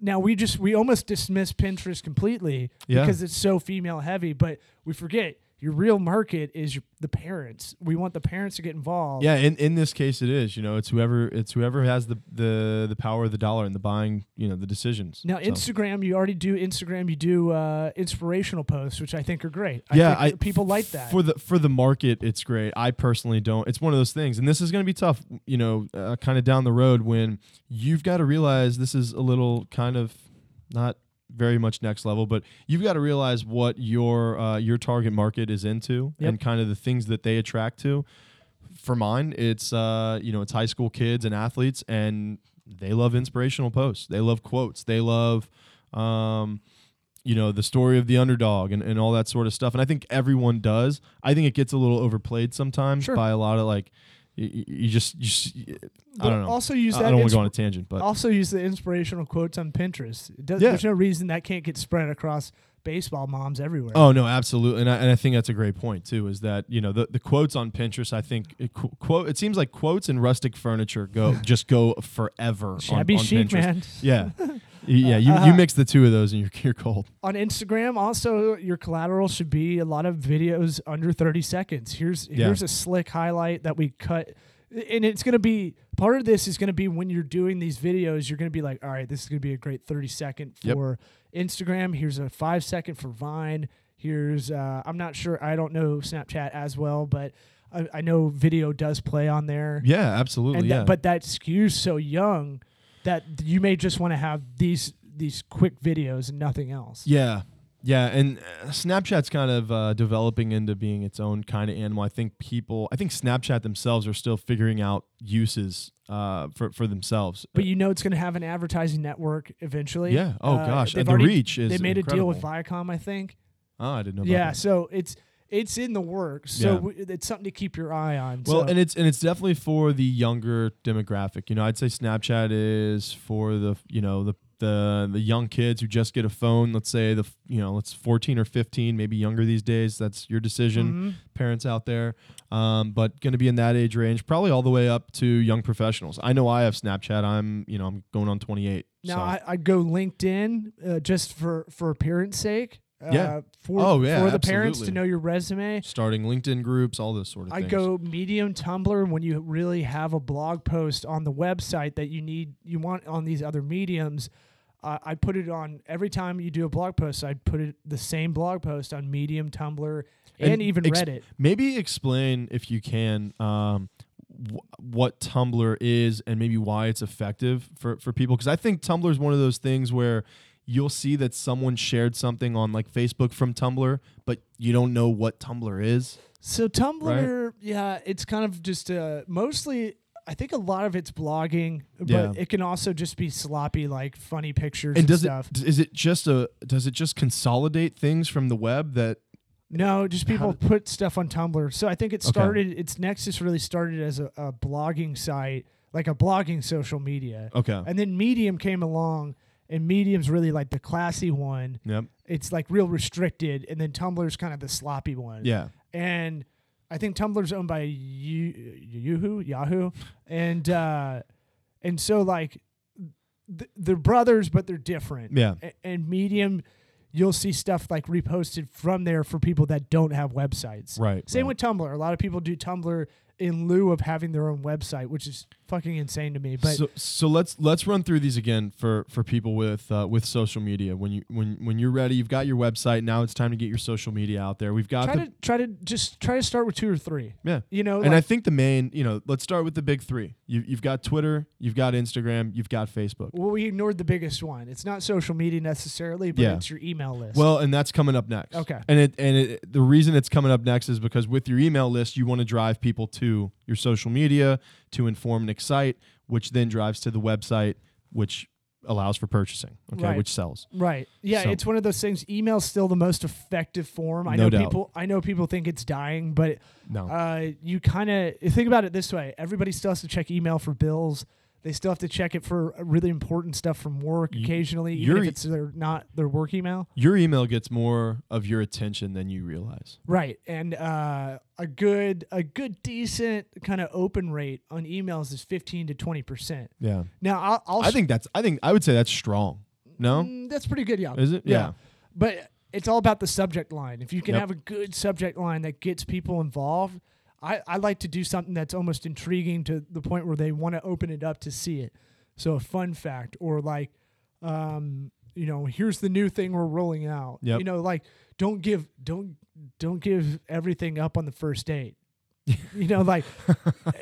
Now we just we almost dismiss Pinterest completely Yeah. because it's so female heavy, but we forget your real market is your, the parents. We want the parents to get involved. Yeah, in, in this case it is. You know, it's whoever it's whoever has the, the the power of the dollar and the buying, you know, the decisions. Now So- Instagram, you already do Instagram. You do uh, inspirational posts, which I think are great. I yeah, think I, people like that. for the for the market. It's great. I personally don't. It's one of those things, and this is going to be tough. You know, uh, kind of down the road when you've got to realize this is a little kind of not very much next level, but you've got to realize what your uh, your target market is into Yep. and kind of the things that they attract to. For mine, it's uh, you know it's high school kids and athletes, and they love inspirational posts. They love quotes. They love. Um, you know the story of the underdog and, and all that sort of stuff and i think everyone does i think it gets a little overplayed sometimes Sure. by a lot of like y- y- you just you just i don't know Also use i that. I don't want insp- to go on a tangent but also use the inspirational quotes on Pinterest. Does, Yeah. There's no reason that can't get spread across baseball moms everywhere. oh no absolutely and I, and I think that's a great point too is that you know the, the quotes on pinterest i think it, qu- quote it seems like quotes and rustic furniture go just go forever on, Shabby on chic, Pinterest. man. yeah yeah you, Uh, you mix the two of those and you're, you're cold On Instagram, also your collateral should be a lot of videos under 30 seconds. Here's Yeah. here's a slick highlight that we cut, and it's gonna be part of this is gonna be when you're doing these videos, you're gonna be like, all right, this is gonna be a great 30 second Yep. for Instagram. Here's a five second for Vine. Here's uh, I'm not sure. I don't know Snapchat as well, but I, I know video does play on there. yeah absolutely yeah but that skews so young that you may just want to have these these quick videos and nothing else. Yeah. Yeah, and uh, Snapchat's kind of uh, developing into being its own kind of animal. I think people, I think Snapchat themselves are still figuring out uses uh, for for themselves. But you know it's going to have an advertising network eventually. yeah. Oh Uh, gosh, and the already- reach is. They made incredible. a deal with Viacom, I think. Oh, I didn't know. About that. Yeah, that. so it's it's in the works. So Yeah. it's something to keep your eye on. Well, so. and it's and it's definitely for the younger demographic. You know, I'd say Snapchat is for the you know the the the young kids who just get a phone. Let's say the you know let's 14 or 15, maybe younger these days. That's your decision. Mhm. parents out there, um, but going to be in that age range, probably all the way up to young professionals. I know I have Snapchat. I'm, you know, I'm going on 28. now so. I, I'd go LinkedIn uh, just for for appearance sake. Uh, Yeah. For, Oh, yeah, for the parents to know your resume. starting LinkedIn groups, all those sort of I things. go Medium, Tumblr when you really have a blog post on the website that you need, you want on these other mediums. Uh, I put it on every time you do a blog post. I put it the same blog post on Medium, Tumblr, and, And even ex- Reddit. Maybe explain if you can um, wh- what Tumblr is and maybe why it's effective for for people because I think Tumblr is one of those things where you'll see that someone shared something on like Facebook from Tumblr, but you don't know what Tumblr is. So Tumblr, yeah, it's kind of just uh, mostly. I think a lot of it's blogging, but Yeah. it can also just be sloppy, like funny pictures and, And does stuff. it is it just a does it just consolidate things from the web that No, just people put stuff on Tumblr. So I think it Okay. started. Its Nexus really started as a, a blogging site, like a blogging social media, okay and then Medium came along, and Medium's really like the classy one. yep It's like real restricted, and then Tumblr's kind of the sloppy one. yeah and I think Tumblr's owned by Yu- Yahoo, Yahoo, and uh, and so like th- they're brothers, but they're different. yeah A- and Medium, you'll see stuff like reposted from there for people that don't have websites. right Same right. with Tumblr. A lot of people do Tumblr in lieu of having their own website, which is fucking insane to me. But so so let's let's run through these again for for people with uh, with social media. When you when when you're ready, you've got your website. Now it's time to get your social media out there. We've got try to try to just try to start with two or three. yeah. You know, And I think the main, you know, let's start with the big three. You, you've got Twitter, you've got Instagram, you've got Facebook. well, we ignored the biggest one. It's not social media necessarily, but Yeah. it's your email list. Well, and that's coming up next. Okay. And it and it, the reason it's coming up next is because with your email list, you want to drive people to your social media to inform and excite, which then drives to the website, which allows for purchasing. Okay, Right. which sells. Right. Yeah, So- it's one of those things. Email's still the most effective form. I No know doubt. people. I know people think it's dying, but No. uh, you kind of think about it this way: everybody still has to check email for bills. They still have to check it for really important stuff from work Y- occasionally, even your if it's their not their work email. your email gets more of your attention than you realize. Right. And uh, a good, a good, decent kind of open rate on emails is fifteen to twenty percent. Yeah. Now, I'll, I'll I think that's I think I would say that's strong. No? Mm, that's pretty good. Yeah. Is it? Yeah. But it's all about the subject line. If you can Yep. have a good subject line that gets people involved, I, I like to do something that's almost intriguing to the point where they want to open it up to see it. So a fun fact or like um, you know, here's the new thing we're rolling out. Yep. You know, like don't give don't don't give everything up on the first date. you know, like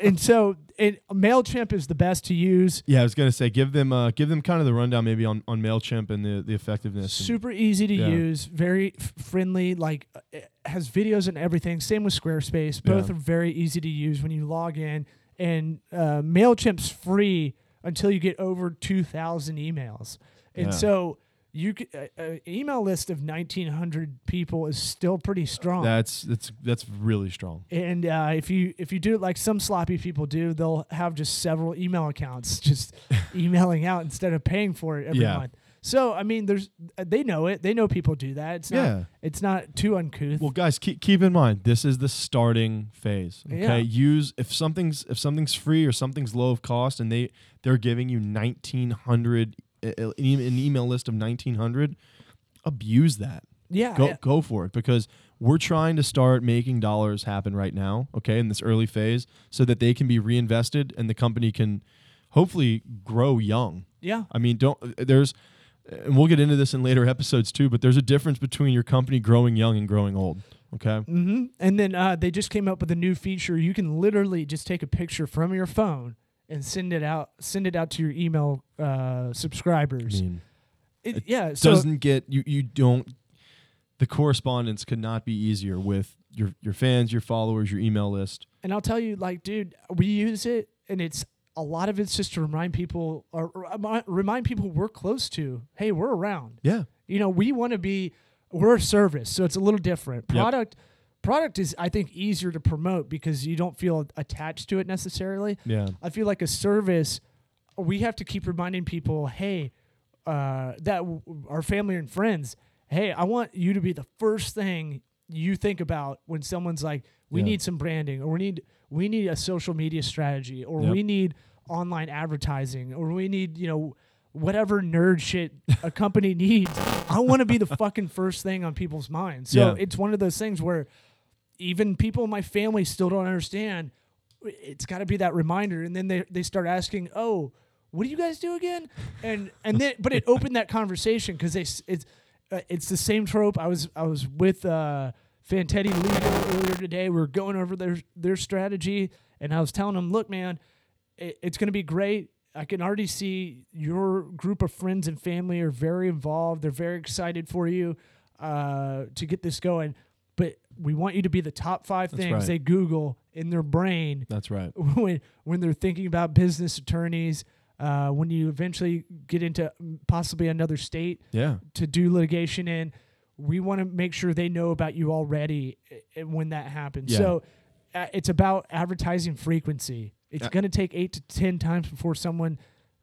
and so it MailChimp is the best to use. Yeah, I was gonna say give them uh, give them kind of the rundown maybe on, on Mailchimp and the the effectiveness. and- super easy to Yeah. use very f- friendly like it has videos and everything same with squarespace both Yeah. are very easy to use when you log in and uh, mailchimp's free until you get over 2000 emails and Yeah. so you c- uh, uh, email list of 1900 people is still pretty strong That's that's that's really strong. and uh, if you if you do it like some sloppy people do, they'll have just several email accounts, just emailing out instead of paying for it every Yeah. month. So I mean, there's uh, they know it. They know people do that. It's not Yeah. it's not too uncouth. Well, guys, keep keep in mind this is the starting phase. Okay, Yeah. use if something's if something's free or something's low of cost, and they they're giving you nineteen hundred an email list of nineteen hundred, abuse that. yeah, Go yeah. go for it because we're trying to start making dollars happen right now. Okay, in this early phase, so that they can be reinvested and the company can hopefully grow young. yeah. I mean, don't there's and we'll get into this in later episodes too, but there's a difference between your company growing young and growing old. Okay. Mm-hmm. And then uh, they just came up with a new feature. You can literally just take a picture from your phone and send it out. Send it out to your email uh, I subscribers. mean, It- it yeah. So doesn't get you you don't the correspondence could not be easier with your your fans, your followers, your email list. And I'll tell you, like, dude, we use it, and it's a lot of it's just to remind people, or remind people we're close to. Hey, we're around. Yeah. You know, we want to be. We're a service, so it's a little different. Yep. Product, is, I think, easier to promote because you don't feel attached to it necessarily. Yeah. I feel like a service, we have to keep reminding people, hey, uh, that w- our family and friends, hey, I want you to be the first thing you think about when someone's like, we Yeah. need some branding, or we need we need a social media strategy, or Yep. we need online advertising, or we need you know whatever nerd shit a company needs. I want to be the fucking first thing on people's minds. So Yeah. it's one of those things where even people in my family still don't understand. It's got to be that reminder, and then they they start asking, "Oh, what do you guys do again?" And and then, but it opened that conversation because they it's uh, it's the same trope. I was I was with uh, Fantetti Legal earlier today. We are going over their their strategy, and I was telling them, look, man, it, it's going to be great. I can already see your group of friends and family are very involved. They're very excited for you uh, to get this going. We want you to be the top five That's things right. they Google in their brain That's right. when when they're thinking about business attorneys. Uh, when you eventually get into possibly another state Yeah. to do litigation in, we want to make sure they know about you already uh, when that happens. Yeah. So uh, it's about advertising frequency. It's Uh, going to take eight to ten times before someone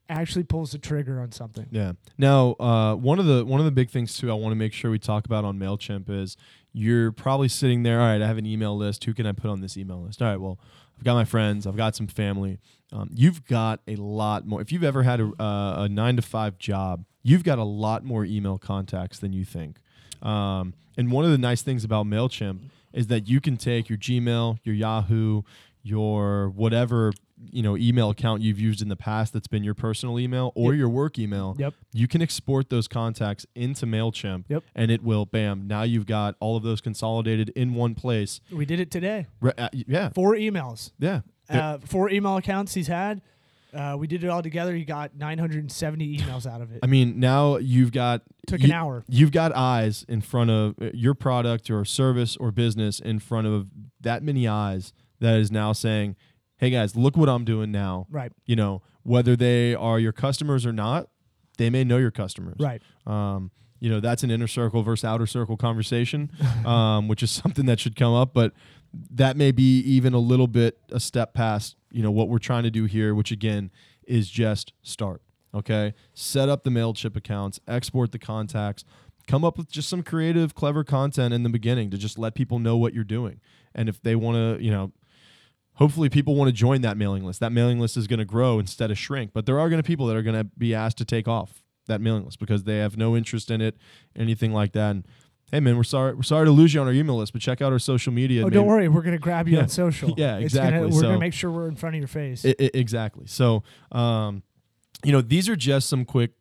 actually pulls the trigger on something. Yeah. Now, uh, one of the one of the big things too, I want to make sure we talk about on Mailchimp is you're probably sitting there. All right, I have an email list. Who can I put on this email list? All right, well, I've got my friends. I've got some family. Um, you've got a lot more. If you've ever had a, uh, a nine to five job, you've got a lot more email contacts than you think. Um, and one of the nice things about Mailchimp is that you can take your Gmail, your Yahoo, your whatever you know email account you've used in the past that's been your personal email or Yep. your work email Yep. you can export those contacts into MailChimp Yep. and it will, bam, now you've got all of those consolidated in one place. We did it today. Re- uh, yeah, Four emails. yeah. Uh, four email accounts he's had. Uh, we did it all together. He got 970 emails out of it. I mean, now you've got Took you- an hour. You've got eyes in front of uh, your product or service or business in front of that many eyes that is now saying, "Hey guys, look what I'm doing now." Right. You know, whether they are your customers or not, they may know your customers. Right. Um, you know, that's an inner circle versus outer circle conversation, um, which is something that should come up. But that may be even a little bit a step past, you know, what we're trying to do here, which again is just start. Okay. Set up the MailChimp accounts, export the contacts, come up with just some creative, clever content in the beginning to just let people know what you're doing. And if they want to, you know, hopefully people want to join that mailing list. That mailing list is going to grow instead of shrink. But there are going to be people that are going to be asked to take off that mailing list because they have no interest in it, anything like that. And hey, man, we're sorry, we're sorry to lose you on our email list, but check out our social media. Oh, and don't worry. We're going to grab you Yeah. on social. Yeah, It's gonna- exactly. we're going to make sure we're in front of your face. I- I- exactly. So, um, you know, these are just some quick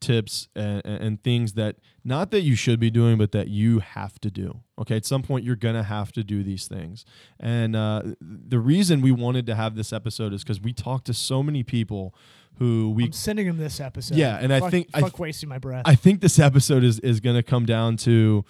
tips and, and things that not that you should be doing, but that you have to do. Okay, at some point you're gonna have to do these things. And uh, the reason we wanted to have this episode is because we talked to so many people who we I'm sending him this episode. Yeah, and I Fuck- think- I fuck th- wasting my breath. I think this episode is is to come down to,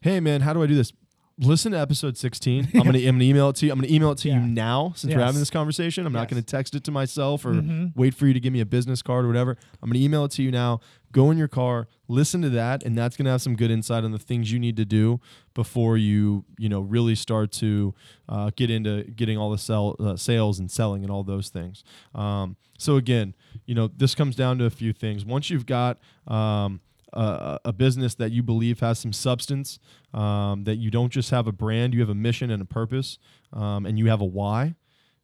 hey man, how do I do this? Listen to episode 16. I'm gonna I'm gonna email it to you. I'm gonna email it to Yeah. you now since we're having this conversation. I'm not gonna text it to myself or Mhm. wait for you to give me a business card or whatever. I'm gonna email it to you now. Go in your car, listen to that, and that's gonna have some good insight on the things you need to do before you you know really start to uh, get into getting all the sell uh, sales and selling and all those things. Um, so again, you know this comes down to a few things. Once you've got um, a, a business that you believe has some substance, um, that you don't just have a brand, you have a mission and a purpose, um, and you have a why.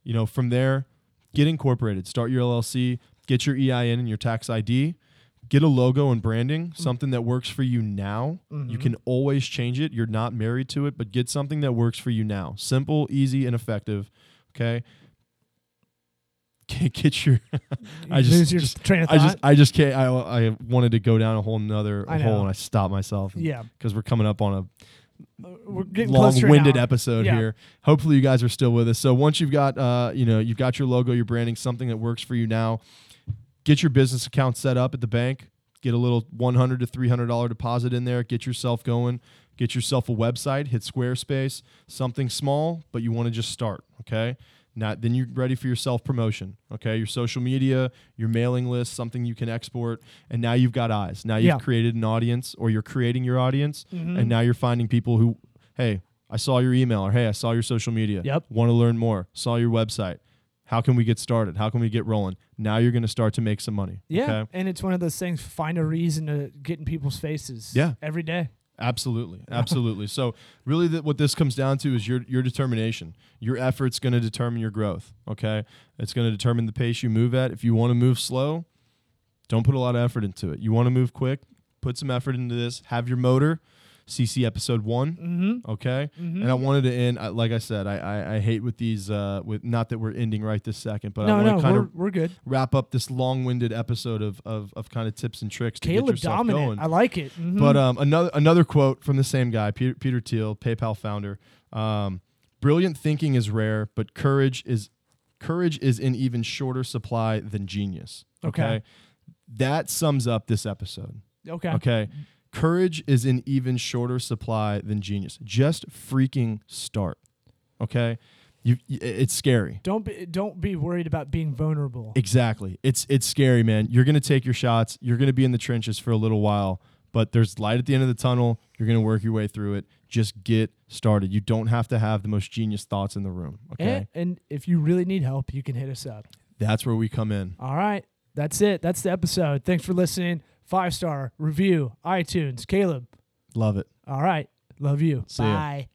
You know, from there, get incorporated. Start your LLC, get your EIN and your tax ID, get a logo and branding, something that works for you now. You Mhm. can always change it. You're not married to it, but get something that works for you now. Simple, easy, and effective. Okay. Get, get your. I just- lose your just- train of I thought. just I just can't. I I wanted to go down a whole nother I hole and I stopped myself. yeah, Because we're coming up on a Uh, we're getting close to long-winded episode Yeah. here. Hopefully, you guys are still with us. So once you've got, uh, you know, you've got your logo, your branding, something that works for you now. Get your business account set up at the bank. Get a little one hundred to three hundred dollar deposit in there. Get yourself going. Get yourself a website. Hit Squarespace. Something small, but you want to just start. Okay. Now, then you're ready for your self promotion. Okay, your social media, your mailing list, something you can export, and now you've got eyes. Now you've Yeah. created an audience, or you're creating your audience, Mhm. and now you're finding people who, hey, I saw your email, or hey, I saw your social media. Yep. Want to learn more? Saw your website. How can we get started? How can we get rolling? Now you're going to start to make some money. Yeah, Okay? and it's one of those things. Find a reason to get in people's faces. Yeah. every day. Absolutely, absolutely. so really, that what this comes down to is your your determination. Your effort's going to determine your growth. Okay, it's going to determine the pace you move at. If you want to move slow, don't put a lot of effort into it. You want to move quick, put some effort into this. Have your motor, CC episode one. Mm-hmm. Okay, Mhm. and I wanted to end like I said. I, I I hate with these uh with not that we're ending right this second, but I want to no, kind we're, of we're good. wrap up this long-winded episode of of, of kind of tips and tricks to get Caleb yourself dominant. going. I like it. Mhm. But um, another another quote from the same guy, Peter, Peter Thiel, PayPal founder. Um, Brilliant thinking is rare, but courage is courage is in even shorter supply than genius. Okay. Okay, that sums up this episode. okay. Okay, courage is in even shorter supply than genius. Just freaking start. Okay, you it's scary. Don't be don't be worried about being vulnerable. Exactly. It's it's scary, man. You're gonna take your shots. You're gonna be in the trenches for a little while, but there's light at the end of the tunnel. You're gonna work your way through it. Just get started. You don't have to have the most genius thoughts in the room. Okay. And, and if you really need help, you can hit us up. That's where we come in. All right. That's it. That's the episode. Thanks for listening. Five star review, iTunes. Caleb. Love it. All right. Love you. See ya. Bye.